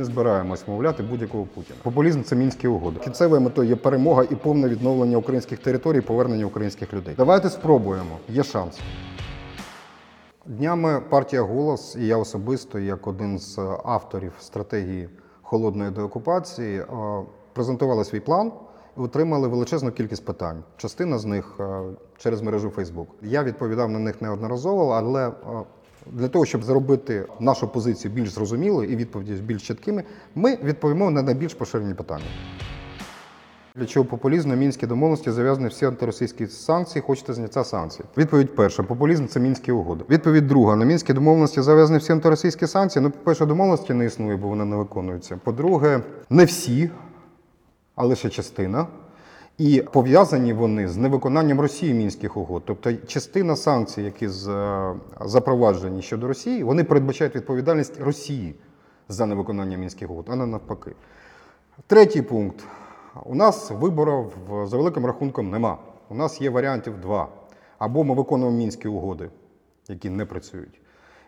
не збираємось мовляти будь-якого Путіна. Популізм це мінські угоди. Кінцевою метою є перемога і повне відновлення українських територій, повернення українських людей. Давайте спробуємо. Є шанс. Днями партія Голос і я особисто, як один з авторів стратегії холодної деокупації, е, презентували свій план і отримали величезну кількість питань. Частина з них е, через мережу Facebook. Я відповідав на них неодноразово, але е, для того, щоб зробити нашу позицію більш зрозумілою і відповіді більш чіткими, ми відповімо на найбільш поширені питання. Для чого популізм на мінські домовленості зав'язані всі антиросійські санкції, хочете зняття санкцій? Відповідь перша: популізм це мінські угоди. Відповідь друга: на мінські домовленості зав'язані всі антиросійські санкції. Ну, по-перше, домовленості не існує, бо вони не виконуються. По-друге, не всі, а лише частина. І пов'язані вони з невиконанням Росії мінських угод. Тобто частина санкцій, які е, запроваджені щодо Росії, вони передбачають відповідальність Росії за невиконання мінських угод, а не навпаки. Третій пункт. У нас виборів за великим рахунком нема. У нас є варіантів два. Або ми виконуємо мінські угоди, які не працюють,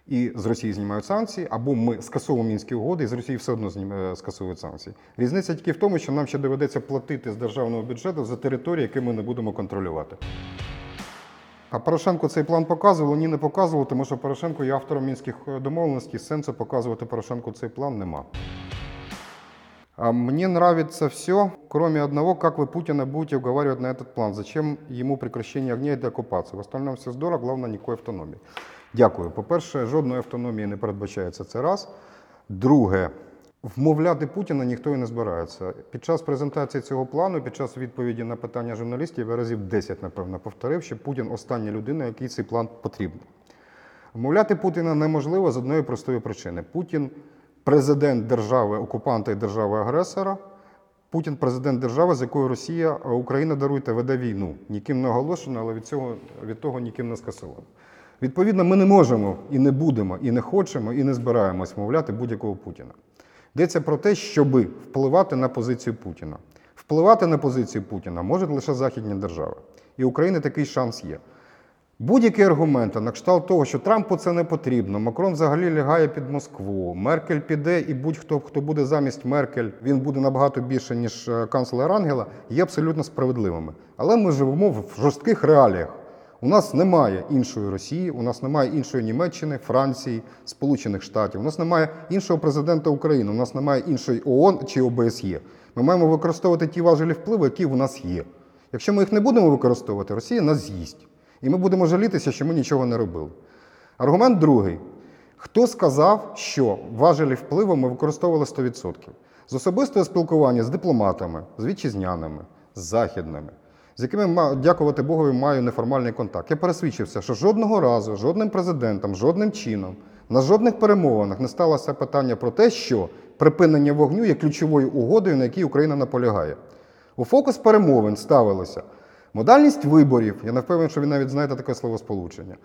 і з Росії знімають санкції, або ми скасовуємо мінські угоди, і з Росії все одно знім- е, скасують санкції. Різниця тільки в тому, що нам ще доведеться платити з державного бюджету за території, які ми не будемо контролювати. А Порошенко цей план показував, ні не показував, тому що Порошенко є автором мінських е, домовленостей. Сенсу показувати Порошенку цей план нема. А Мне нравится все, кроме одного, как вы Путина будете уговаривать на этот план. Зачем ему прекращение огня и деоккупації? В остальном все здорово, головне ніякої автономії. Дякую. По-перше, жодної автономії не передбачається це раз. Друге, вмовляти Путіна ніхто і не збирається. Під час презентації цього плану, під час відповіді на питання журналістів, я разів 10, напевно, повторив, що Путін остання людина, якій цей план потрібен. Вмовляти Путіна неможливо з одної простої причини. Путін президент держави окупанта і держави агресора. Путін президент держави, з якою Росія, Україна даруйте, веде війну. Ніким не оголошено, але від цього від того ніким не скасовано. Відповідно, ми не можемо і не будемо, і не хочемо, і не збираємось мовляти будь-якого Путіна. Йдеться про те, щоби впливати на позицію Путіна. Впливати на позицію Путіна можуть лише західні держави. І України такий шанс є. Будь-які аргументи на кшталт того, що Трампу це не потрібно, Макрон взагалі лягає під Москву, Меркель піде, і будь-хто, хто буде замість Меркель, він буде набагато більше, ніж е, канцлер Ангела, є абсолютно справедливими. Але ми живемо в жорстких реаліях. У нас немає іншої Росії, у нас немає іншої Німеччини, Франції, Сполучених Штатів. У нас немає іншого президента України, у нас немає іншої ООН чи ОБСЄ. Ми маємо використовувати ті важелі впливу, які в нас є. Якщо ми їх не будемо використовувати, Росія нас з'їсть. І ми будемо жалітися, що ми нічого не робили. Аргумент другий. Хто сказав, що важелі впливу ми використовували 100%? З особистого спілкування з дипломатами, з вітчизняними, з західними, з якими, дякувати Богові, маю неформальний контакт. Я пересвідчився, що жодного разу, жодним президентом, жодним чином, на жодних перемовинах не сталося питання про те, що припинення вогню є ключовою угодою, на якій Україна наполягає. У фокус перемовин ставилося модальність виборів. Я не впевнений, що ви навіть знаєте таке словосполучення.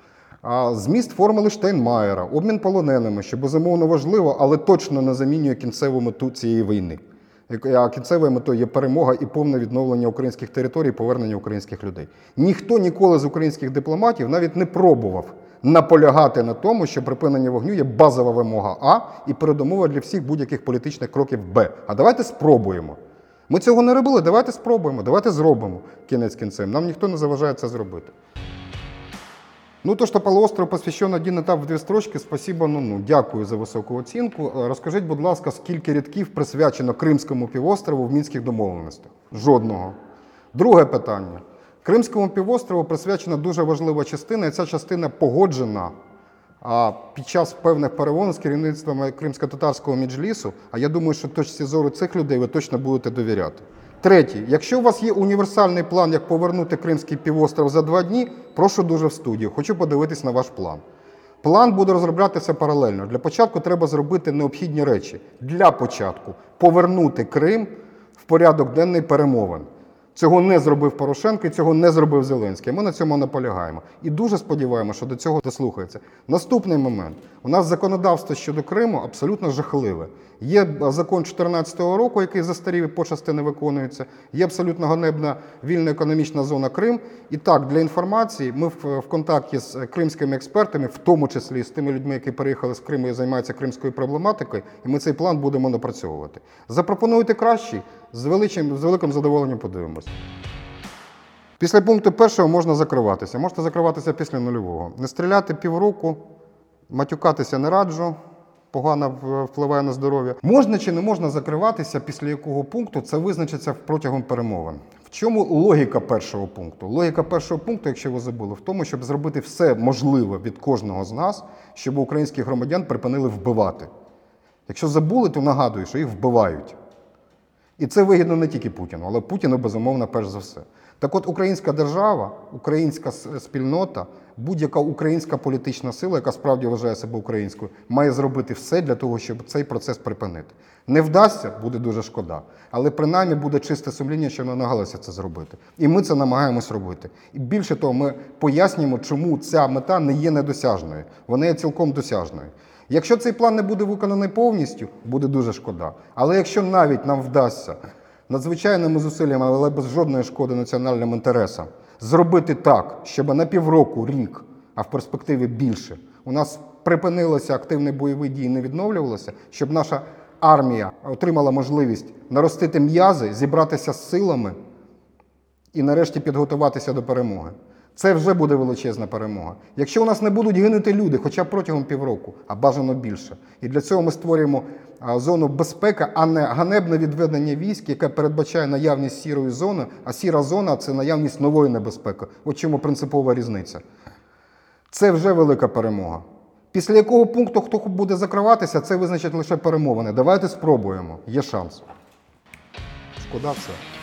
А зміст формули Штайнмаєра, обмін полоненими, що безумовно важливо, але точно не замінює кінцеву мету цієї війни. А кінцевою метою є перемога і повне відновлення українських територій, повернення українських людей. Ніхто ніколи з українських дипломатів навіть не пробував наполягати на тому, що припинення вогню є базова вимога А і передумова для всіх будь-яких політичних кроків Б. А давайте спробуємо. Ми цього не робили, давайте спробуємо, давайте зробимо кінець кінцем. Нам ніхто не заважає це зробити. Ну, то, что полуостров посвящен один етап в дві строчки, спасибо, ну, ну, дякую за високу оцінку. Е, Розкажіть, будь ласка, скільки рядків присвячено Кримському півострову в мінських домовленостях? Жодного. Друге питання. Кримському півострову присвячена дуже важлива частина, і ця частина погоджена а, під час певних перемовин з керівництвом кримсько-татарського меджлісу. А я думаю, що точці зору цих людей ви точно будете довіряти. Третє, якщо у вас є універсальний план, як повернути Кримський півостров за два дні, прошу дуже в студію. Хочу подивитись на ваш план. План буде розроблятися паралельно. Для початку треба зробити необхідні речі. Для початку повернути Крим в порядок денний перемовин. Цього не зробив Порошенко і цього не зробив Зеленський. Ми на цьому наполягаємо. І дуже сподіваємося, що до цього дослухається. Наступний момент. У нас законодавство щодо Криму абсолютно жахливе. Є е, закон 2014 року, який застарів і почасти не виконується. Є абсолютно ганебна вільна економічна зона Крим. І так, для інформації, ми в, контакті з кримськими експертами, в тому числі з тими людьми, які переїхали з Криму і займаються кримською проблематикою, і ми цей план будемо напрацьовувати. Запропонуйте кращий, з, величим, з великим задоволенням подивимось. Після пункту першого можна закриватися. Можете закриватися після нульового. Не стріляти півроку, матюкатися не раджу, погано впливає на здоров'я. Можна чи не можна закриватися, після якого пункту це визначиться протягом перемовин. В чому логіка першого пункту? Логіка першого пункту, якщо ви забули, в тому, щоб зробити все можливе від кожного з нас, щоб українських громадян припинили вбивати. Якщо забули, то нагадую, що їх вбивають. І це вигідно не тільки Путіну, але Путіну, безумовно, перш за все. Так от українська держава, українська спільнота, будь-яка українська політична сила, яка справді вважає себе українською, має зробити все для того, щоб цей процес припинити. Не вдасться, буде дуже шкода. Але принаймні буде чисте сумління, що ми намагалися це зробити. І ми це намагаємось робити. І більше того, ми пояснюємо, чому ця мета не є недосяжною. Вона є цілком досяжною. Якщо цей план не буде виконаний повністю, буде дуже шкода. Але якщо навіть нам вдасться надзвичайними зусиллями, але без жодної шкоди національним інтересам, зробити так, щоб на півроку, рік, а в перспективі більше, у нас припинилися активні бойові дії, не відновлювалися, щоб наша армія отримала можливість наростити м'язи, зібратися з силами і нарешті підготуватися до перемоги. Це вже буде величезна перемога. Якщо у нас не будуть гинути люди, хоча б протягом півроку, а бажано більше. І для цього ми створюємо зону безпеки, а не ганебне відведення військ, яке передбачає наявність сірої зони, а сіра зона це наявність нової небезпеки. От чому принципова різниця. Це вже велика перемога. Після якого пункту хто буде закриватися, це визначить лише перемовини. Давайте спробуємо. Є шанс. Шкода все.